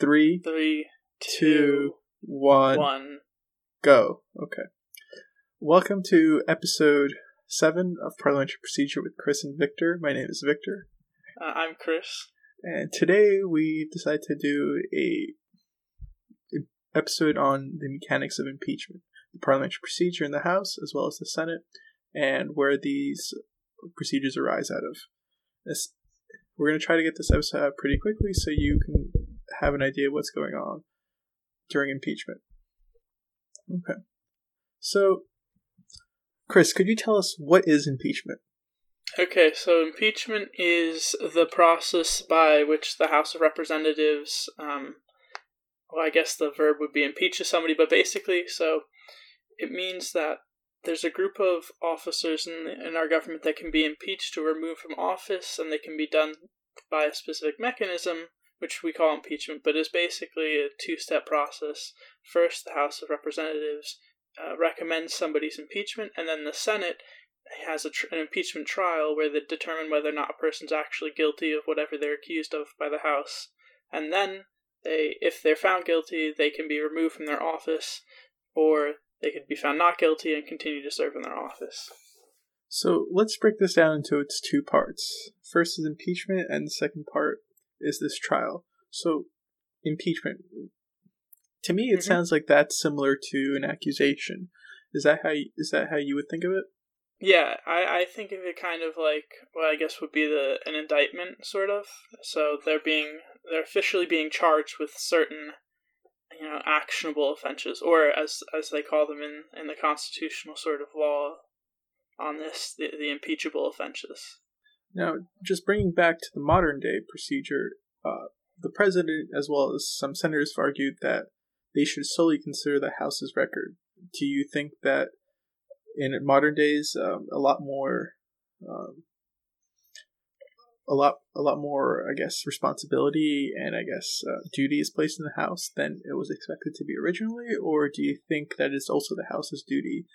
Three, Three, two, two, one, one. go. Okay. Welcome to episode seven of Parliamentary Procedure with Chris and Victor. My name is Victor, Uh, I'm Chris. and today we decided to do a a episode on the mechanics of impeachment, the parliamentary procedure in the House as well as the Senate, and where these procedures arise out of. This, we're going to try to get this episode out pretty quickly so you can have an idea what's going on during impeachment. Okay. So, Chris, could you tell us what is impeachment? Okay, so impeachment is the process by which the House of Representatives, um, well, I guess the verb would be impeaches somebody, but basically, so it means that there's a group of officers in, the, in our government that can be impeached or removed from office, and they can be done by a specific mechanism, which we call impeachment, but is basically a two step process. First, the House of Representatives uh, recommends somebody's impeachment, and then the Senate has tr- an impeachment trial where they determine whether or not a person's actually guilty of whatever they're accused of by the House, and then they, if they're found guilty, they can be removed from their office, or they could be found not guilty and continue to serve in their office. So let's break this down into its two parts. First is impeachment, and the second part is this trial. So, impeachment. To me, it Mhm. sounds like that's similar to an accusation. Is that how you, is that how you would think of it? Yeah, I, I think of it kind of like what I guess would be the an indictment, sort of. So they're being they're officially being charged with certain, you know, actionable offenses, or as as they call them in in the constitutional sort of law on this, the, the impeachable offenses. Now, just bringing back to the modern day procedure, uh, the president as well as some senators have argued that they should solely consider the House's record. Do you think that in modern days, um, a lot more, um, a lot, a lot more, I guess, responsibility and I guess uh, duty is placed in the House than it was expected to be originally, or do you think that it's also the House's duty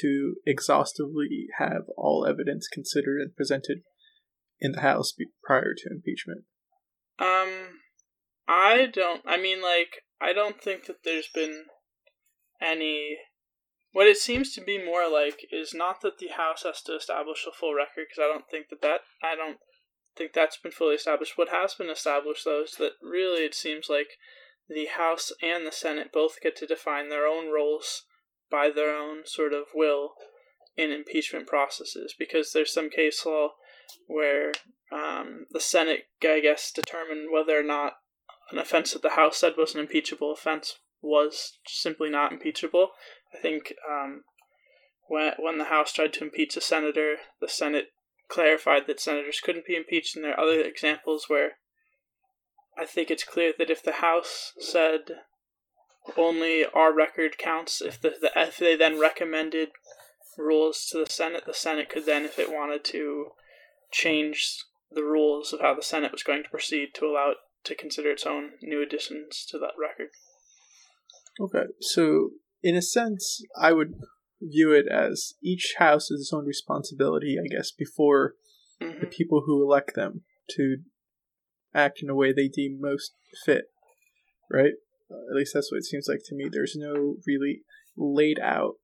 to exhaustively have all evidence considered and presented in the House prior to impeachment? Um, I don't. I mean, like, I don't think that there's been any. What it seems to be more like is not that the House has to establish a full record, because I don't think that that I don't think that's been fully established. What has been established though is that really it seems like the House and the Senate both get to define their own roles by their own sort of will in impeachment processes, because there's some case law where um, the Senate, I guess, determined whether or not an offense that the House said was an impeachable offense was simply not impeachable. I think um, when when the House tried to impeach a senator, the Senate clarified that senators couldn't be impeached, and there are other examples where I think it's clear that if the House said only our record counts, if the, the if they then recommended rules to the Senate, the Senate could then, if it wanted to, change the rules of how the Senate was going to proceed to allow it to consider its own new additions to that record. Okay, so in a sense, I would view it as each house is its own responsibility, I guess, before the hmm people who elect them to act in a way they deem most fit, right? Uh, at least that's what it seems like to me. There's no really laid out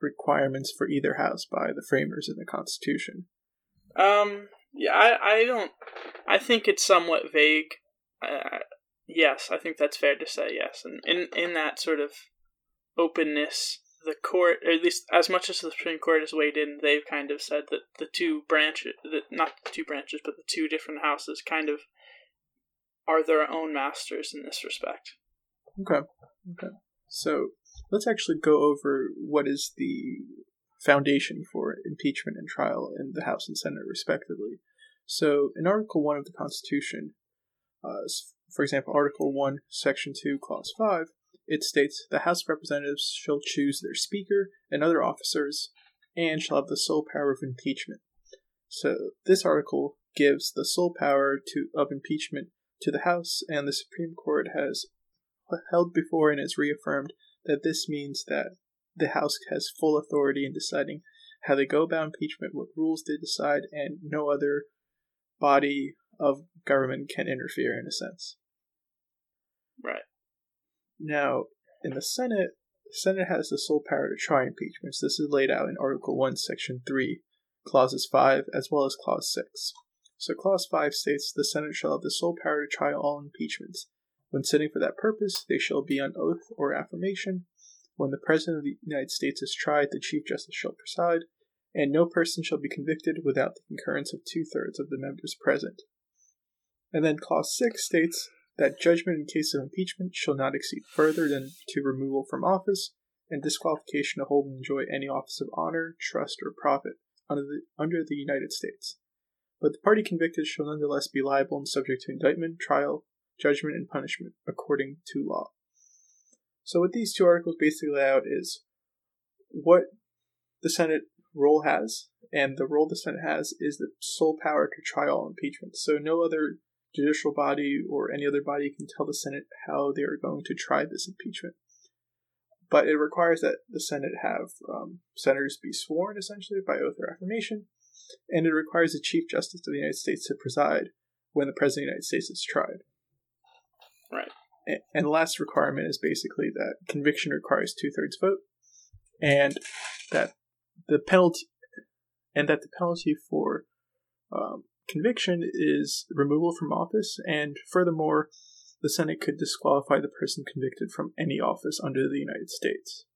requirements for either house by the framers in the Constitution. Um. Yeah. I. I don't. I think it's somewhat vague. Uh, yes, I think that's fair to say. Yes, and in in that sort of openness, the court, or at least as much as the Supreme Court has weighed in, they've kind of said that the two branches, that not the two branches, but the two different houses, kind of are their own masters in this respect. Okay. Okay. So let's actually go over what is the foundation for impeachment and trial in the House and Senate, respectively. So, in Article 1 of the Constitution, uh, for example, Article 1, Section 2, Clause 5, it states the House of Representatives shall choose their Speaker and other officers and shall have the sole power of impeachment. So, this article gives the sole power to, of impeachment to the House, and the Supreme Court has held before and has reaffirmed that this means that the House has full authority in deciding how they go about impeachment, what rules they decide, and no other body of government can interfere in a sense. Right. Now, in the Senate, the Senate has the sole power to try impeachments. This is laid out in Article 1, Section 3, Clauses 5, as well as Clause 6. So, Clause 5 states the Senate shall have the sole power to try all impeachments. When sitting for that purpose, they shall be on oath or affirmation. When the President of the United States is tried, the Chief Justice shall preside, and no person shall be convicted without the concurrence of two thirds of the members present. And then Clause 6 states that judgment in case of impeachment shall not exceed further than to removal from office and disqualification to hold and enjoy any office of honor, trust, or profit under the, under the United States. But the party convicted shall nonetheless be liable and subject to indictment, trial, judgment, and punishment according to law. So, what these two articles basically lay out is what the Senate role has, and the role the Senate has is the sole power to try all impeachments. So, no other judicial body or any other body can tell the Senate how they are going to try this impeachment. But it requires that the Senate have um, senators be sworn essentially by oath or affirmation, and it requires the Chief Justice of the United States to preside when the President of the United States is tried. Right. And the last requirement is basically that conviction requires two thirds vote, and that the penalty, and that the penalty for um, conviction is removal from office, and furthermore, the Senate could disqualify the person convicted from any office under the United States.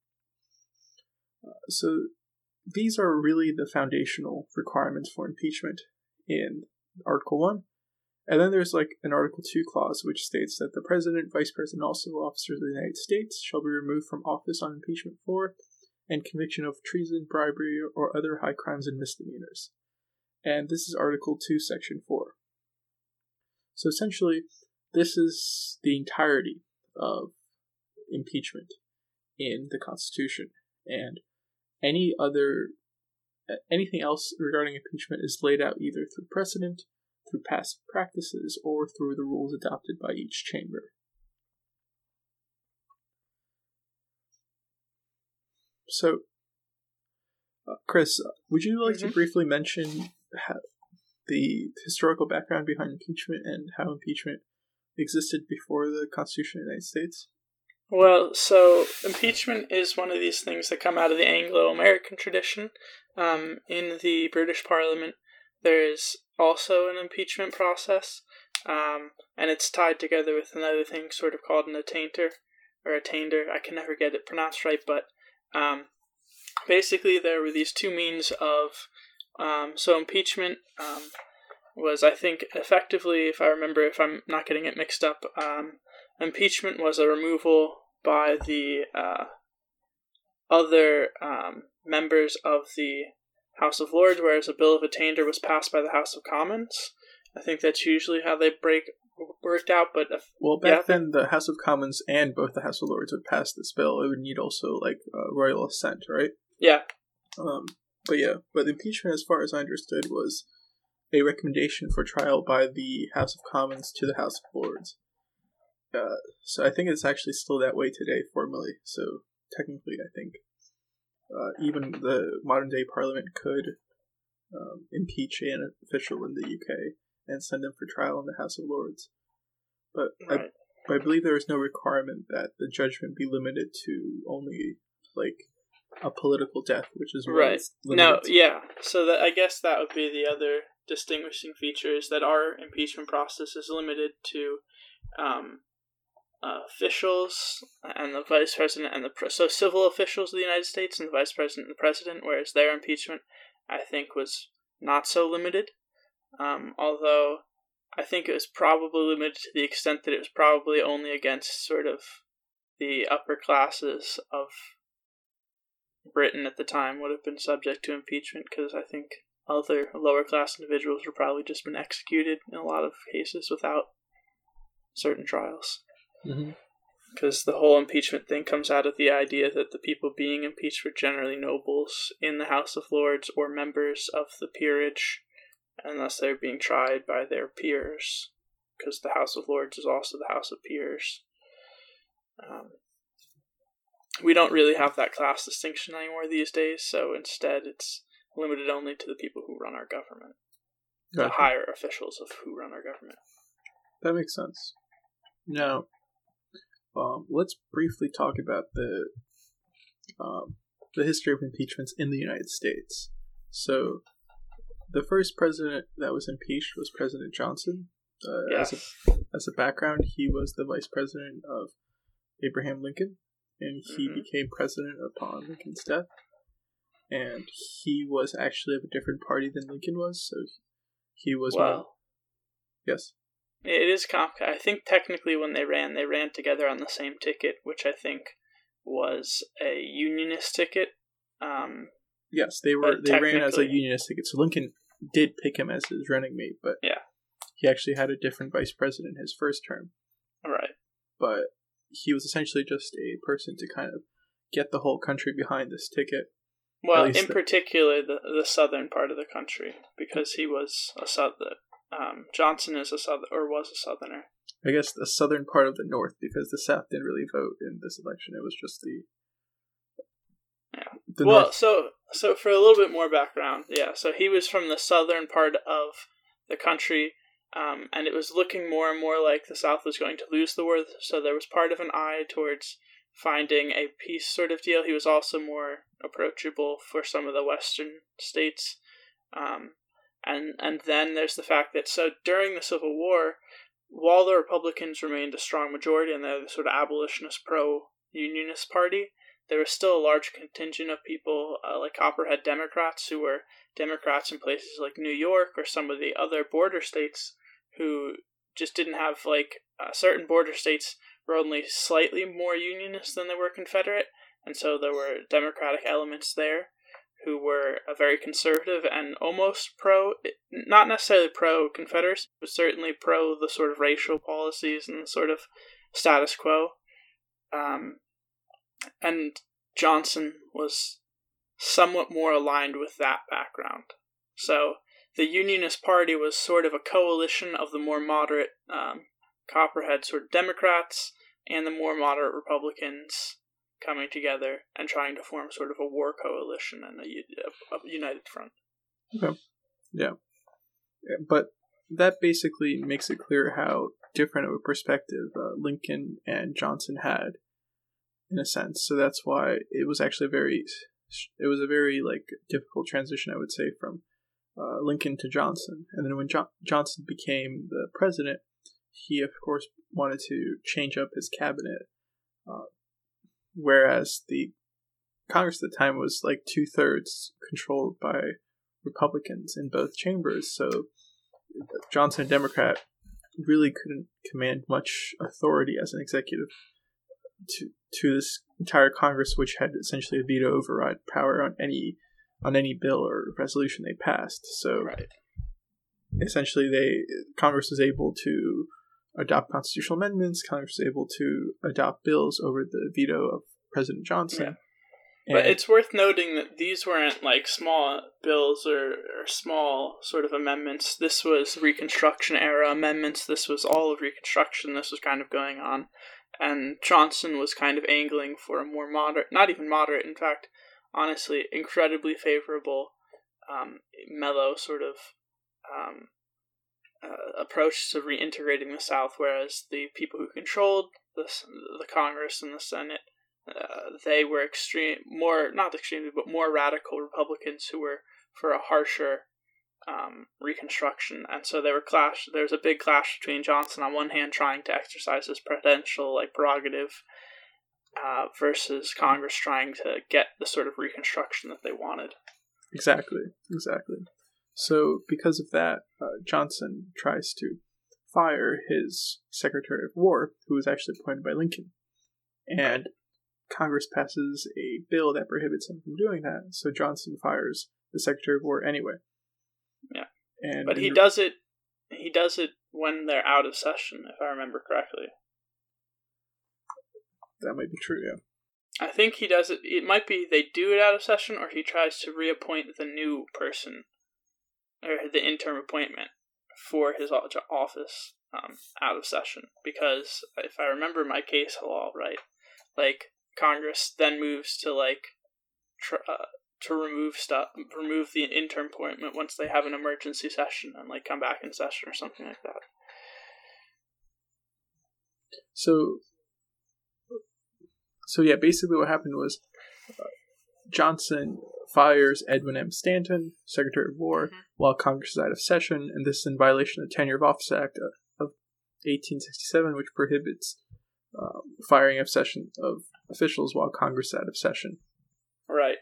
Uh, so these are really the foundational requirements for impeachment in Article 1. And then there's like an Article 2 clause which states that the President, Vice President, and all civil officers of the United States shall be removed from office on impeachment for and conviction of treason, bribery, or other high crimes and misdemeanors and this is Article 2, Section 4. So essentially, this is the entirety of impeachment in the Constitution, and any other anything else regarding impeachment is laid out either through precedent, through past practices, or through the rules adopted by each chamber. So, uh, Chris, would you like mm-hmm. to briefly mention the historical background behind impeachment and how impeachment existed before the Constitution of the United States? Well, so impeachment is one of these things that come out of the Anglo American tradition. Um, in the British Parliament, there is also an impeachment process, um, and it's tied together with another thing sort of called an attainter or attainder. I can never get it pronounced right, but um, basically, there were these two means of um, so impeachment um, was, I think, effectively, if I remember, if I'm not getting it mixed up, um, impeachment was a removal by the uh, other um, members of the House of Lords, whereas a bill of attainder was passed by the House of Commons. I think that's usually how they break worked out. But if, well, back yeah. then the House of Commons and both the House of Lords would pass this bill. It would need also like uh, royal assent, right? Yeah. Um, but yeah, but impeachment, as far as I understood, was a recommendation for trial by the House of Commons to the House of Lords. Uh, so I think it's actually still that way today, formally. So technically, I think uh, even the modern day Parliament could um, impeach an official in the UK and send them for trial in the House of Lords. But right. I, I believe there is no requirement that the judgment be limited to only like a political death, which is right. No, yeah. So that I guess that would be the other distinguishing feature is that our impeachment process is limited to um, officials and the vice president and the pre- so civil officials of the United States and the vice president and the president, whereas their impeachment, I think, was not so limited. Um, although I think it was probably limited to the extent that it was probably only against sort of the upper classes of Britain at the time would have been subject to impeachment because I think other lower class individuals were probably just been executed in a lot of cases without certain trials. Because mm-hmm. the whole impeachment thing comes out of the idea that the people being impeached were generally nobles in the House of Lords or members of the peerage, unless they're being tried by their peers. Because the House of Lords is also the House of Peers. Um, we don't really have that class distinction anymore these days, so instead it's limited only to the people who run our government, gotcha. the higher officials of who run our government. That makes sense. Now, um, let's briefly talk about the um, the history of impeachments in the United States. So, the first president that was impeached was President Johnson. Uh, yes. as, a, as a background, he was the vice president of Abraham Lincoln, and he mm-hmm. became president upon Lincoln's death. And he was actually of a different party than Lincoln was, so he was. Well, one, yes. It is complicated. I think technically when they ran, they ran together on the same ticket, which I think was a unionist ticket. Um, yes, they were. They ran as a unionist ticket. So Lincoln did pick him as his running mate, but yeah, he actually had a different vice president his first term. Right. But he was essentially just a person to kind of get the whole country behind this ticket. Well, in the, particular, the the southern part of the country, because he was a southern. Um, Johnson is a southern or was a southerner. I guess the southern part of the North, because the South didn't really vote in this election. It was just the yeah. The well, North. so so for a little bit more background, yeah. So he was from the southern part of the country, um, and it was looking more and more like the South was going to lose the war. So there was part of an eye towards finding a peace sort of deal. He was also more approachable for some of the Western states. Um, and and then there's the fact that so during the Civil War, while the Republicans remained a strong majority and they're the sort of abolitionist pro unionist party, there was still a large contingent of people uh, like Copperhead Democrats who were Democrats in places like New York or some of the other border states who just didn't have like uh, certain border states were only slightly more unionist than they were Confederate, and so there were Democratic elements there who were a very conservative and almost pro, not necessarily pro Confederacy, but certainly pro the sort of racial policies and the sort of status quo. Um, and Johnson was somewhat more aligned with that background. So the Unionist Party was sort of a coalition of the more moderate um, Copperhead sort of Democrats and the more moderate Republicans coming together and trying to form sort of a war coalition and a, a united front. Okay. Yeah. But that basically makes it clear how different of a perspective uh, Lincoln and Johnson had, in a sense. So that's why it was actually very, it was a very like difficult transition, I would say, from uh, Lincoln to Johnson. And then when jo- Johnson became the president, he of course wanted to change up his cabinet uh, whereas the Congress at the time was like two thirds controlled by Republicans in both chambers. So Johnson, a Democrat, really couldn't command much authority as an executive to to this entire Congress, which had essentially a veto override power on any on any bill or resolution they passed. So right. essentially, they Congress was able to adopt constitutional amendments. Congress was able to adopt bills over the veto of President Johnson. Yeah. But it's worth noting that these weren't like small bills or, or small sort of amendments. This was Reconstruction era amendments. This was all of Reconstruction. This was kind of going on. And Johnson was kind of angling for a more moderate, not even moderate, in fact, honestly, incredibly favorable, um, mellow sort of um, uh, approach to reintegrating the South, whereas the people who controlled the the Congress and the Senate, uh, they were extreme, more not extremely, but more radical Republicans who were for a harsher um, Reconstruction, and so there were clash. There was a big clash between Johnson on one hand trying to exercise his presidential like prerogative, uh, versus Congress trying to get the sort of Reconstruction that they wanted. Exactly, exactly. So, because of that, uh, Johnson tries to fire his Secretary of War, who was actually appointed by Lincoln. And Congress passes a bill that prohibits him from doing that, so Johnson fires the Secretary of War anyway. Yeah. And but he does it he does it when they're out of session, if I remember correctly. That might be true, yeah. I think he does it it might be they do it out of session or he tries to reappoint the new person or the interim appointment for his office um, out of session because if I remember my case law right, like Congress then moves to like tr- uh, to remove stuff, remove the interim appointment once they have an emergency session and like come back in session or something like that. So so yeah, basically what happened was uh, Johnson fires Edwin M. Stanton, Secretary of War, mm-hmm. while Congress is out of session, and this is in violation of the Tenure of Office Act of 1867, which prohibits um, firing of session of officials while Congress is out of session. Right.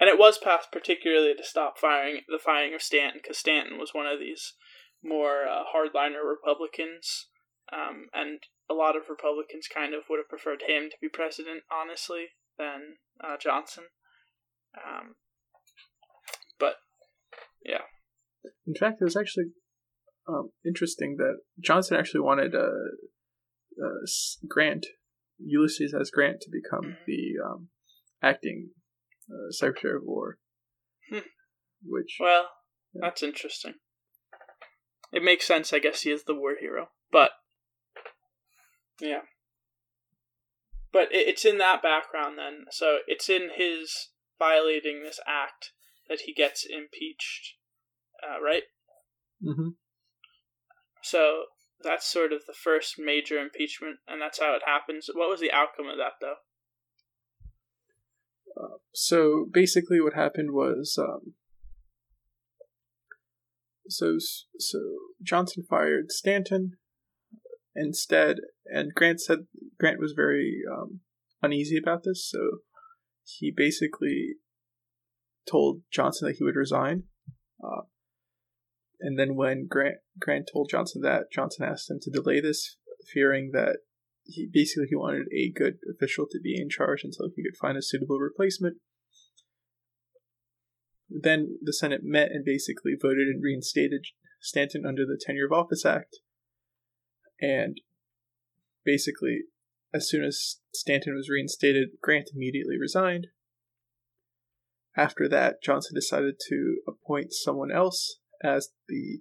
And it was passed particularly to stop firing the firing of Stanton because Stanton was one of these more uh, hardliner Republicans, um, and a lot of Republicans kind of would have preferred him to be president, honestly, than uh, Johnson. Um, but yeah. In fact, it was actually um, interesting that Johnson actually wanted uh, uh, Grant, Ulysses S. Grant, to become mm-hmm. the um, acting uh, Secretary of War. Hmm. Which well, yeah. that's interesting. It makes sense, I guess. He is the war hero, but yeah. But it's in that background then. So it's in his violating this act that he gets impeached, uh, right? Mm-hmm. So that's sort of the first major impeachment, and that's how it happens. What was the outcome of that, though? Uh, so basically, what happened was, um, so so Johnson fired Stanton instead, and Grant said Grant was very um, uneasy about this, so he basically told Johnson that he would resign. Uh, and then when Grant Grant told Johnson that, Johnson asked him to delay this, fearing that he basically he wanted a good official to be in charge until he could find a suitable replacement. Then the Senate met and basically voted and reinstated Stanton under the Tenure of Office Act. And basically, as soon as Stanton was reinstated, Grant immediately resigned. After that, Johnson decided to appoint someone else as the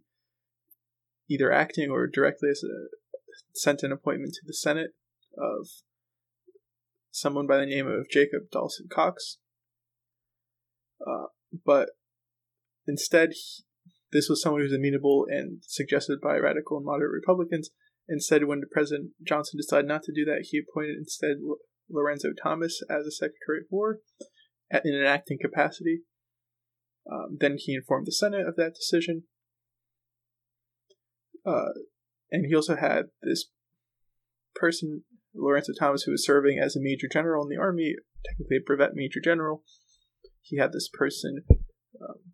either acting or directly as a sent an appointment to the Senate of someone by the name of Jacob Dolson Cox. Uh, but instead, he, this was someone who was amenable and suggested by radical and moderate Republicans. Instead, when President Johnson decided not to do that, he appointed instead Lorenzo Thomas as a Secretary of War in an acting capacity. Um, then he informed the Senate of that decision. Uh, and he also had this person, Lorenzo Thomas, who was serving as a major general in the army, technically a brevet major general. He had this person um,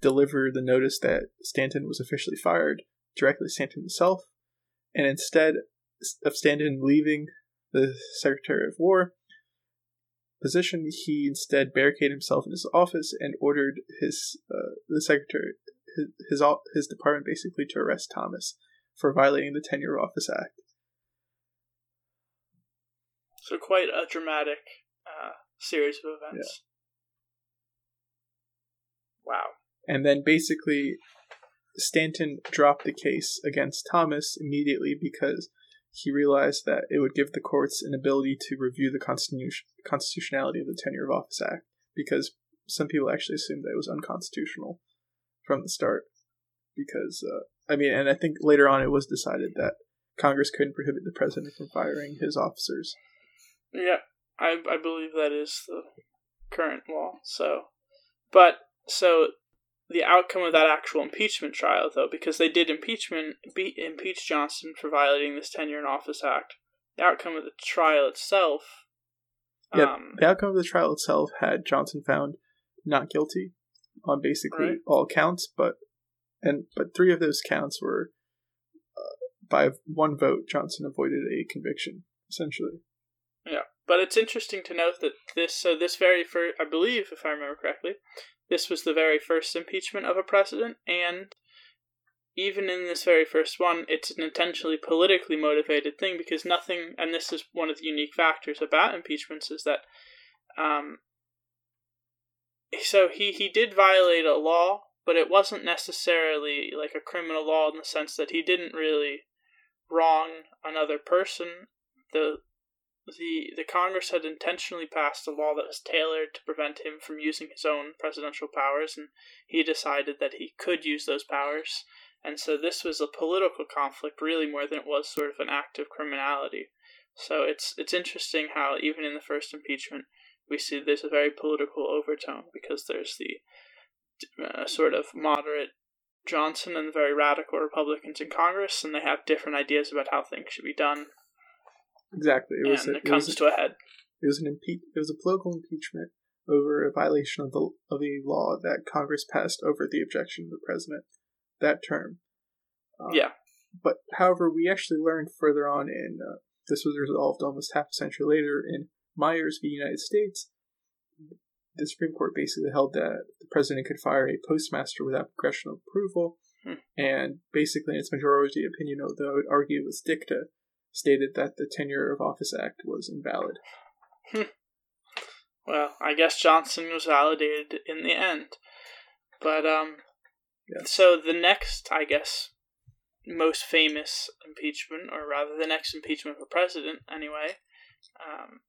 deliver the notice that Stanton was officially fired directly to Stanton himself. And instead of Stanton leaving the Secretary of War, position, he instead barricaded himself in his office and ordered his uh, the secretary his, his his department basically to arrest Thomas for violating the Tenure of Office Act. So quite a dramatic uh, series of events. Yeah. Wow. And then basically, Stanton dropped the case against Thomas immediately because he realized that it would give the courts an ability to review the constitution, constitutionality of the Tenure of Office Act because some people actually assumed that it was unconstitutional from the start. Because, uh, I mean, and I think later on it was decided that Congress couldn't prohibit the president from firing his officers. Yeah, I, I believe that is the current law. So, but, so the outcome of that actual impeachment trial, though, because they did impeachment be, impeach Johnson for violating this Tenure in Office Act. The outcome of the trial itself. Yeah, um, the outcome of the trial itself had Johnson found not guilty on basically right. all counts, but and but three of those counts were uh, by one vote. Johnson avoided a conviction, essentially. Yeah, but it's interesting to note that this so this very first, I believe, if I remember correctly, this was the very first impeachment of a president, and even in this very first one, it's an intentionally politically motivated thing because nothing, and this is one of the unique factors about impeachments, is that, um, so he, he did violate a law, but it wasn't necessarily like a criminal law in the sense that he didn't really wrong another person. The the the Congress had intentionally passed a law that was tailored to prevent him from using his own presidential powers, and he decided that he could use those powers. And so this was a political conflict, really more than it was sort of an act of criminality. So it's it's interesting how even in the first impeachment we see there's a very political overtone because there's the uh, sort of moderate Johnson and the very radical Republicans in Congress, and they have different ideas about how things should be done. Exactly, it was. A, it, it comes was to a head. It was an impe- It was a political impeachment over a violation of the of a law that Congress passed over the objection of the president that term. Um, yeah. But however, we actually learned further on in uh, this was resolved almost half a century later in Myers v. United States. The Supreme Court basically held that the president could fire a postmaster without congressional approval, hmm. and basically, in its majority opinion, although I would argue it was dicta, stated that the Tenure of Office Act was invalid. Hmm. Well, I guess Johnson was validated in the end. But, um, yes. so the next, I guess, most famous impeachment, or rather the next impeachment for president, anyway, um,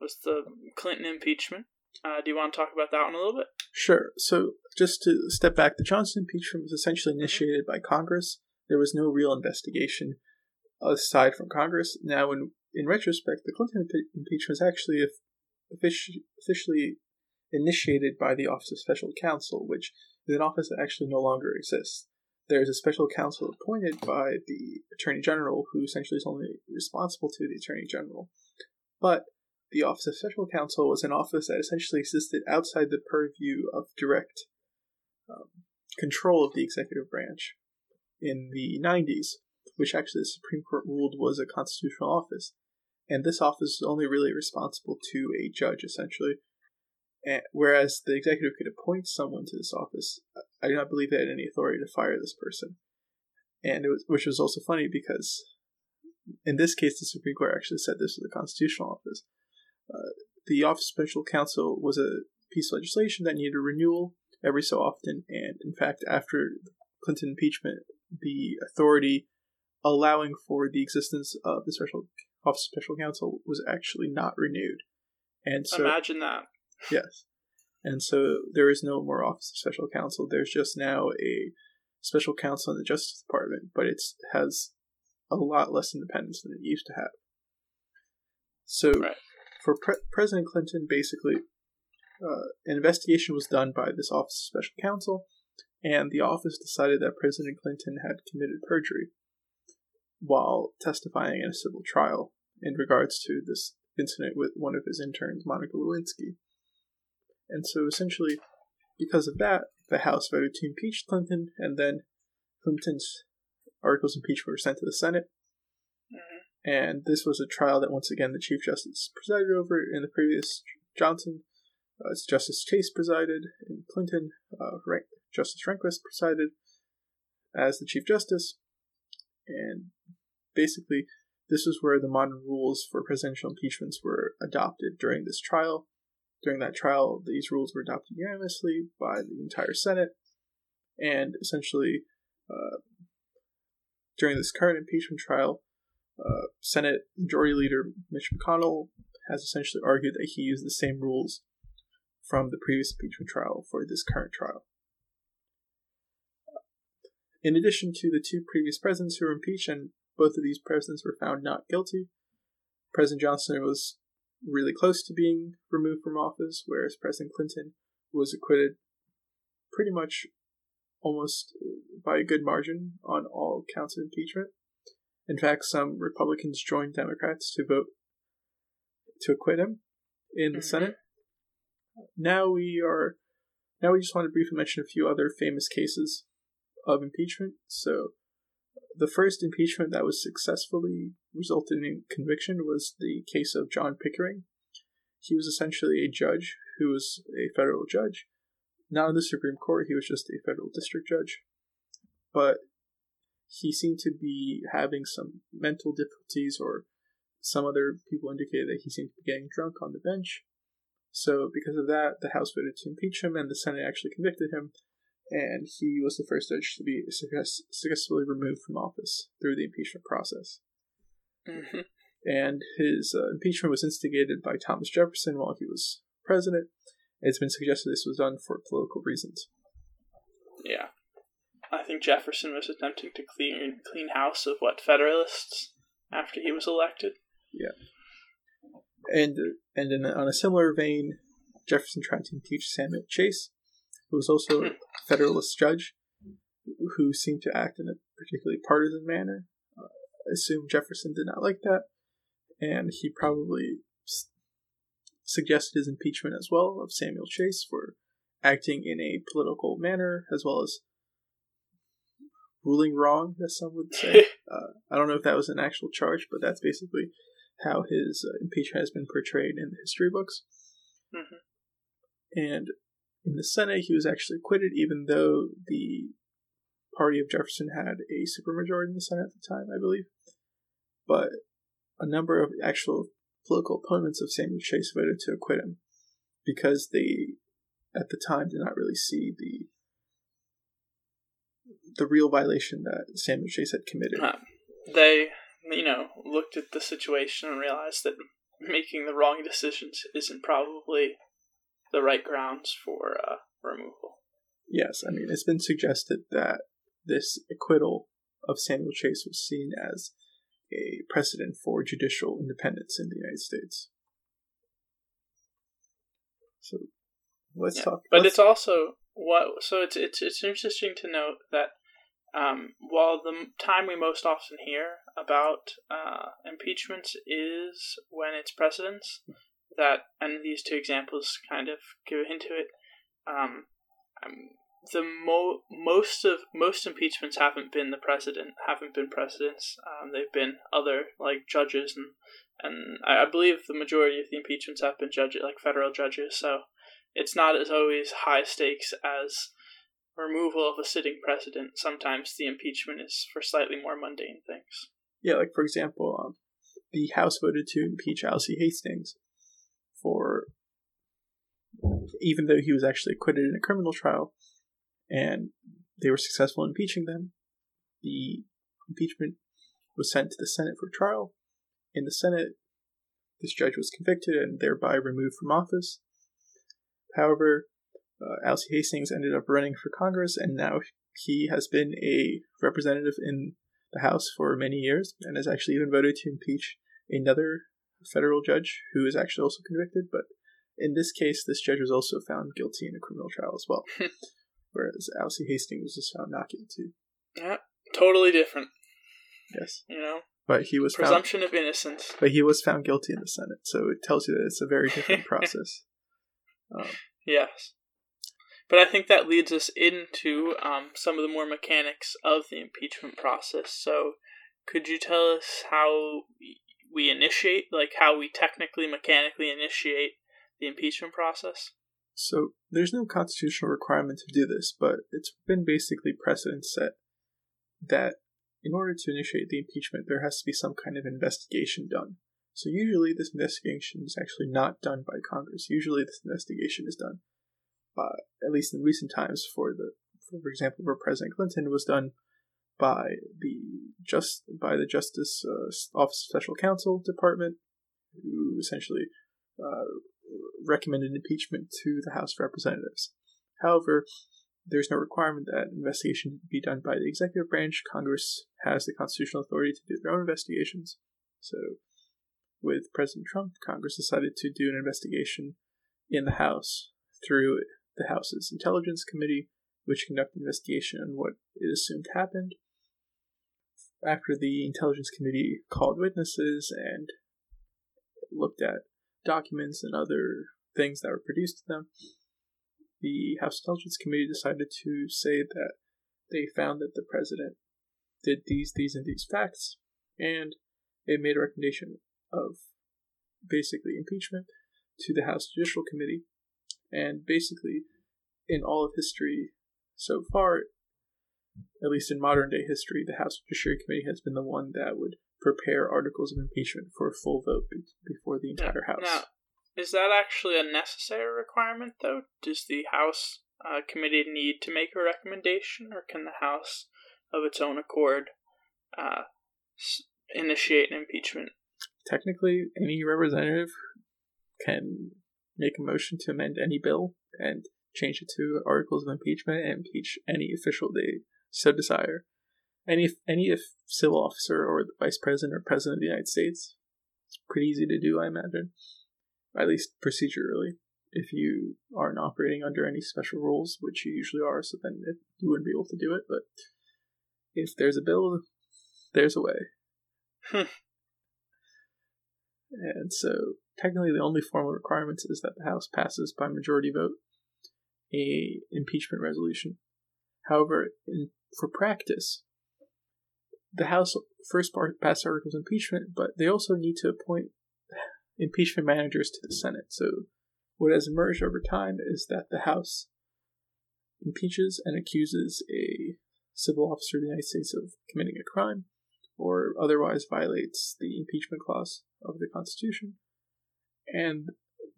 was the Clinton impeachment. Uh, do you want to talk about that one a little bit? Sure. So, just to step back, the Johnson impeachment was essentially mm-hmm. initiated by Congress. There was no real investigation aside from Congress. Now, in in retrospect, the Clinton impeachment was actually officially initiated by the Office of Special Counsel, which is an office that actually no longer exists. There's a special counsel appointed by the Attorney General, who essentially is only responsible to the Attorney General. But the Office of Special Counsel was an office that essentially existed outside the purview of direct um, control of the executive branch in the 90s, which actually the Supreme Court ruled was a constitutional office and this office is only really responsible to a judge essentially. And, whereas the executive could appoint someone to this office, I do not believe they had any authority to fire this person. And it was, which was also funny because in this case, the Supreme Court actually said this was a constitutional office. Uh, the Office of Special Counsel was a piece of legislation that needed renewal every so often, and in fact, after the Clinton impeachment, the authority allowing for the existence of the special Office of Special Counsel was actually not renewed. And so imagine that. Yes. And so there is no more Office of Special Counsel. There's just now a special counsel in the Justice Department, but it has a lot less independence than it used to have. So right. for Pre- President Clinton, basically, uh, an investigation was done by this Office of Special Counsel, and the office decided that President Clinton had committed perjury while testifying in a civil trial in regards to this incident with one of his interns, Monica Lewinsky. And so essentially, because of that, the House voted to impeach Clinton, and then Clinton's articles of impeachment were sent to the Senate. Mm-hmm. And this was a trial that, once again, the Chief Justice presided over. In the previous Johnson, uh, Justice Chase presided. and Clinton, uh, Rank- Justice Rehnquist presided as the Chief Justice. And basically, this is where the modern rules for presidential impeachments were adopted during this trial. During that trial, these rules were adopted unanimously by the entire Senate, and essentially, uh, during this current impeachment trial, uh, Senate Majority Leader Mitch McConnell has essentially argued that he used the same rules from the previous impeachment trial for this current trial. In addition to the two previous presidents who were impeached and both of these presidents were found not guilty. President Johnson was really close to being removed from office, whereas President Clinton was acquitted pretty much almost by a good margin on all counts of impeachment. In fact, some Republicans joined Democrats to vote to acquit him in the mm-hmm. Senate. Now we are now we just want to briefly mention a few other famous cases of impeachment. So the first impeachment that was successfully resulted in conviction was the case of John Pickering. He was essentially a judge who was a federal judge. Not in the Supreme Court, he was just a federal district judge. But he seemed to be having some mental difficulties, or some other people indicated that he seemed to be getting drunk on the bench. So, because of that, the House voted to impeach him, and the Senate actually convicted him, and he was the first judge to be successfully removed from office through the impeachment process. Mm-hmm. And his uh, impeachment was instigated by Thomas Jefferson while he was president. It's been suggested this was done for political reasons. Yeah. I think Jefferson was attempting to clean clean house of what Federalists after he was elected. Yeah. And and in, on a similar vein, Jefferson tried to impeach Samuel Chase, who was also a Federalist judge, who seemed to act in a particularly partisan manner. Uh, I assume Jefferson did not like that, and he probably s- suggested his impeachment as well of Samuel Chase for acting in a political manner as well as ruling wrong, as some would say. uh, I don't know if that was an actual charge, but that's basically how his uh, impeachment has been portrayed in the history books. Mhm. And in the Senate, he was actually acquitted, even though the party of Jefferson had a supermajority in the Senate at the time, I believe. But a number of actual political opponents of Samuel Chase voted to acquit him because they, at the time, did not really see the the real violation that Samuel Chase had committed. Uh, they, you know, looked at the situation and realized that making the wrong decisions isn't probably the right grounds for uh, removal. Yes, I mean, it's been suggested that this acquittal of Samuel Chase was seen as a precedent for judicial independence in the United States. So let's Yeah, talk. But let's- it's also what so it's it's it's interesting to note that um, while the time we most often hear about uh, impeachments is when it's presidents, that and these two examples kind of give a hint to it. Um, um, the mo- most of most impeachments haven't been the president, haven't been presidents. Um, they've been other like judges and and I, I believe the majority of the impeachments have been judges like federal judges. So it's not as always high stakes as removal of a sitting president. Sometimes the impeachment is for slightly more mundane things. yeah, like for example, um, the House voted to impeach Alcee Hastings for even though he was actually acquitted in a criminal trial, and they were successful in impeaching them. The impeachment was sent to the Senate for trial. In the Senate, this judge was convicted and thereby removed from office. However, uh, Alcee Hastings ended up running for Congress, and now he has been a representative in the House for many years and has actually even voted to impeach another federal judge who is actually also convicted. But in this case, this judge was also found guilty in a criminal trial as well, whereas Alcee Hastings was found not guilty. Yeah, totally different. Yes, You know, but he was found, presumption of innocence. but he was found guilty in the Senate, so it tells you that it's a very different process. Um, Yes. But I think that leads us into um, some of the more mechanics of the impeachment process. So, could you tell us how we initiate, like how we technically, mechanically initiate the impeachment process? So there's no constitutional requirement to do this, but it's been basically precedent set that in order to initiate the impeachment, there has to be some kind of investigation done. So usually this investigation is actually not done by Congress. Usually this investigation is done by, at least in recent times, for the, for example, for President Clinton, was done by the just by the Justice uh, Office of Special Counsel Department, who essentially uh, recommended impeachment to the House of Representatives. However, there's no requirement that investigation be done by the executive branch. Congress has the constitutional authority to do their own investigations. So, with President Trump, Congress decided to do an investigation in the House through the House's Intelligence Committee, which conducted an investigation on what it assumed happened. After the Intelligence Committee called witnesses and looked at documents and other things that were produced to them, the House Intelligence Committee decided to say that they found that the president did these, these, and these facts, and it made a recommendation of basically impeachment to the House Judicial Committee. And basically, in all of history so far, at least in modern day history, the House Judiciary Committee has been the one that would prepare articles of impeachment for a full vote be- before the entire House. Now, is that actually a necessary requirement, though? Does the House uh, committee need to make a recommendation, or can the House, of its own accord, uh, s- initiate an impeachment? Technically, any representative can make a motion to amend any bill and change it to articles of impeachment and impeach any official they so desire. Any any if civil officer or the vice president or president of the United States It's pretty easy to do, I imagine, at least procedurally. If you aren't operating under any special rules, which you usually are, so then it, you wouldn't be able to do it. But if there's a bill, there's a way. Hmm. and so, technically, the only formal requirements is that the House passes by majority vote a impeachment resolution. However, in, for practice, the House first passed articles of impeachment, but they also need to appoint impeachment managers to the Senate. So, what has emerged over time is that the House impeaches and accuses a civil officer of the United States of committing a crime or otherwise violates the impeachment clause of the Constitution and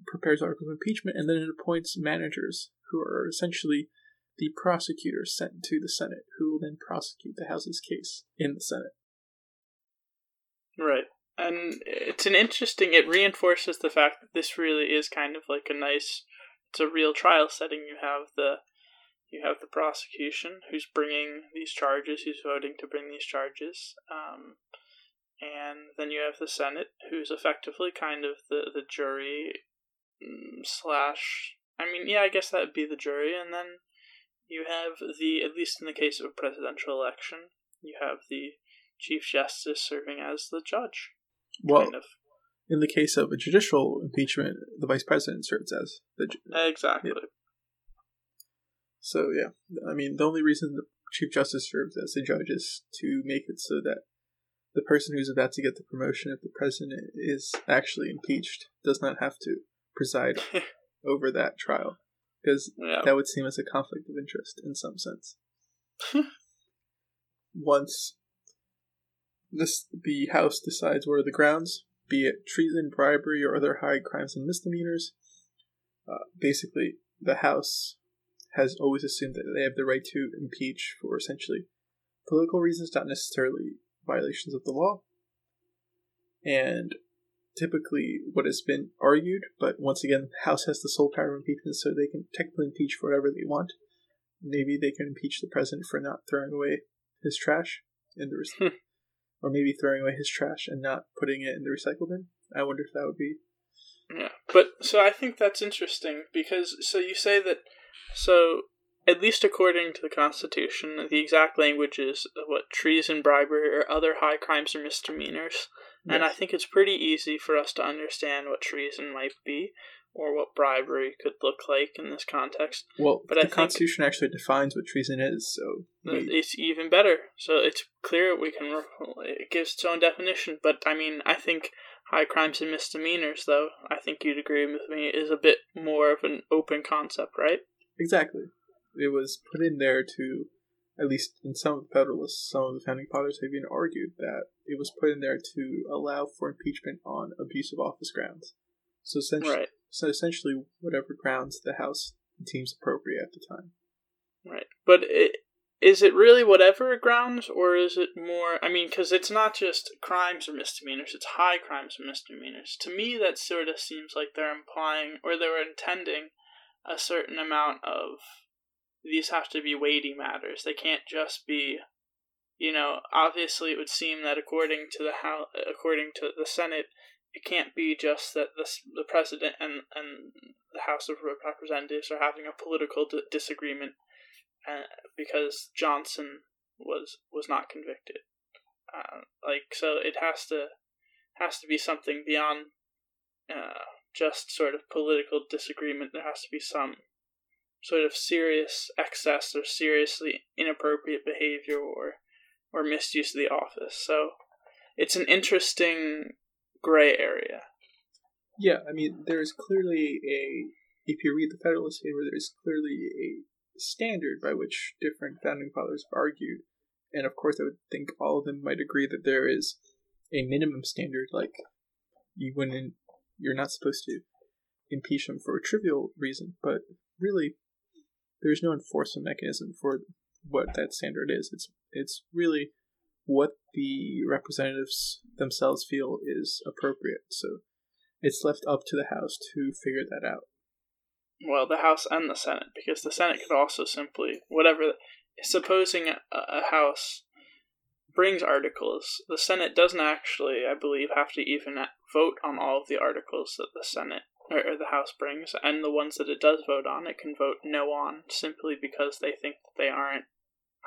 prepares articles of impeachment, and then it appoints managers who are essentially the prosecutor sent to the Senate, who will then prosecute the House's case in the Senate. Right. And it's an interesting, it reinforces the fact that this really is kind of like a nice, it's a real trial setting. You have the, you have the prosecution who's bringing these charges, who's voting to bring these charges. Um, and then you have the Senate, who's effectively kind of the, the jury mm, slash. I mean, yeah, I guess that would be the jury, and then you have the, at least in the case of a presidential election, you have the Chief Justice serving as the judge. Well, kind of. in the case of a judicial impeachment, the Vice President serves as the judge. Uh, exactly. Yeah. So, yeah, I mean, the only reason the Chief Justice serves as the judge is to make it so that the person who's about to get the promotion if the president is actually impeached does not have to preside over that trial because yeah. that would seem as a conflict of interest in some sense. Once this the House decides what are the grounds, be it treason, bribery, or other high crimes and misdemeanors, uh, basically the House has always assumed that they have the right to impeach for essentially political reasons, not necessarily violations of the law. And typically what has been argued, but once again, the House has the sole power of impeachment, so they can technically impeach for whatever they want. Maybe they can impeach the president for not throwing away his trash in the hmm. or maybe throwing away his trash and not putting it in the recycle bin. I wonder if that would be. Yeah, but so I think that's interesting because so you say that so at least according to the Constitution, the exact language is what treason, bribery, or other high crimes or misdemeanors. Yes. And I think it's pretty easy for us to understand what treason might be or what bribery could look like in this context. Well, but the Constitution actually defines what treason is, so we... it's even better. So it's clear we can it gives its own definition. But I mean, I think high crimes and misdemeanors, though, I think you'd agree with me, is a bit more of an open concept, right? Exactly it was put in there to, at least in some of the Federalists, some of the founding fathers have even argued that it was put in there to allow for impeachment on abuse of office grounds. So essentially, right. so essentially, whatever grounds the House deems appropriate at the time. Right, but it, is it really whatever grounds, or is it more? I mean, because it's not just crimes or misdemeanors; it's high crimes or misdemeanors. To me, that sort of seems like they're implying, or they were intending, a certain amount of these have to be weighty matters. They can't just be, you know, obviously it would seem that according to the House, according to the Senate, it can't be just that the the president and and the House of Representatives are having a political d- disagreement, uh, because Johnson was was not convicted. Uh, like so, it has to has to be something beyond uh, just sort of political disagreement. There has to be some sort of serious excess or seriously inappropriate behavior or or misuse of the office. So it's an interesting gray area. Yeah, I mean, there's clearly a if you read the Federalist paper, there's clearly a standard by which different founding fathers have argued, and of course, I would think all of them might agree that there is a minimum standard, like you wouldn't, you're not supposed to impeach them for a trivial reason, but really there's no enforcement mechanism for what that standard is. It's it's really what the representatives themselves feel is appropriate. So it's left up to the House to figure that out. Well, the House and the Senate, because the Senate could also simply whatever. Supposing a, a House brings articles. The Senate doesn't actually, I believe, have to even vote on all of the articles that the Senate or, or the House brings, and the ones that it does vote on, it can vote no on simply because they think that they aren't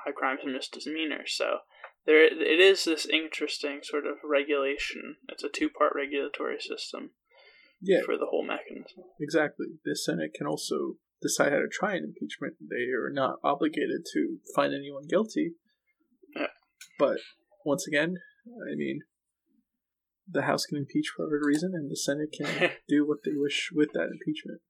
high crimes and misdemeanors. So there, it is this interesting sort of regulation. It's a two-part regulatory system. Yeah. For the whole mechanism. Exactly. The Senate can also decide how to try an impeachment. They are not obligated to find anyone guilty. Yeah. But once again, I mean, the House can impeach for whatever reason, and the Senate can do what they wish with that impeachment.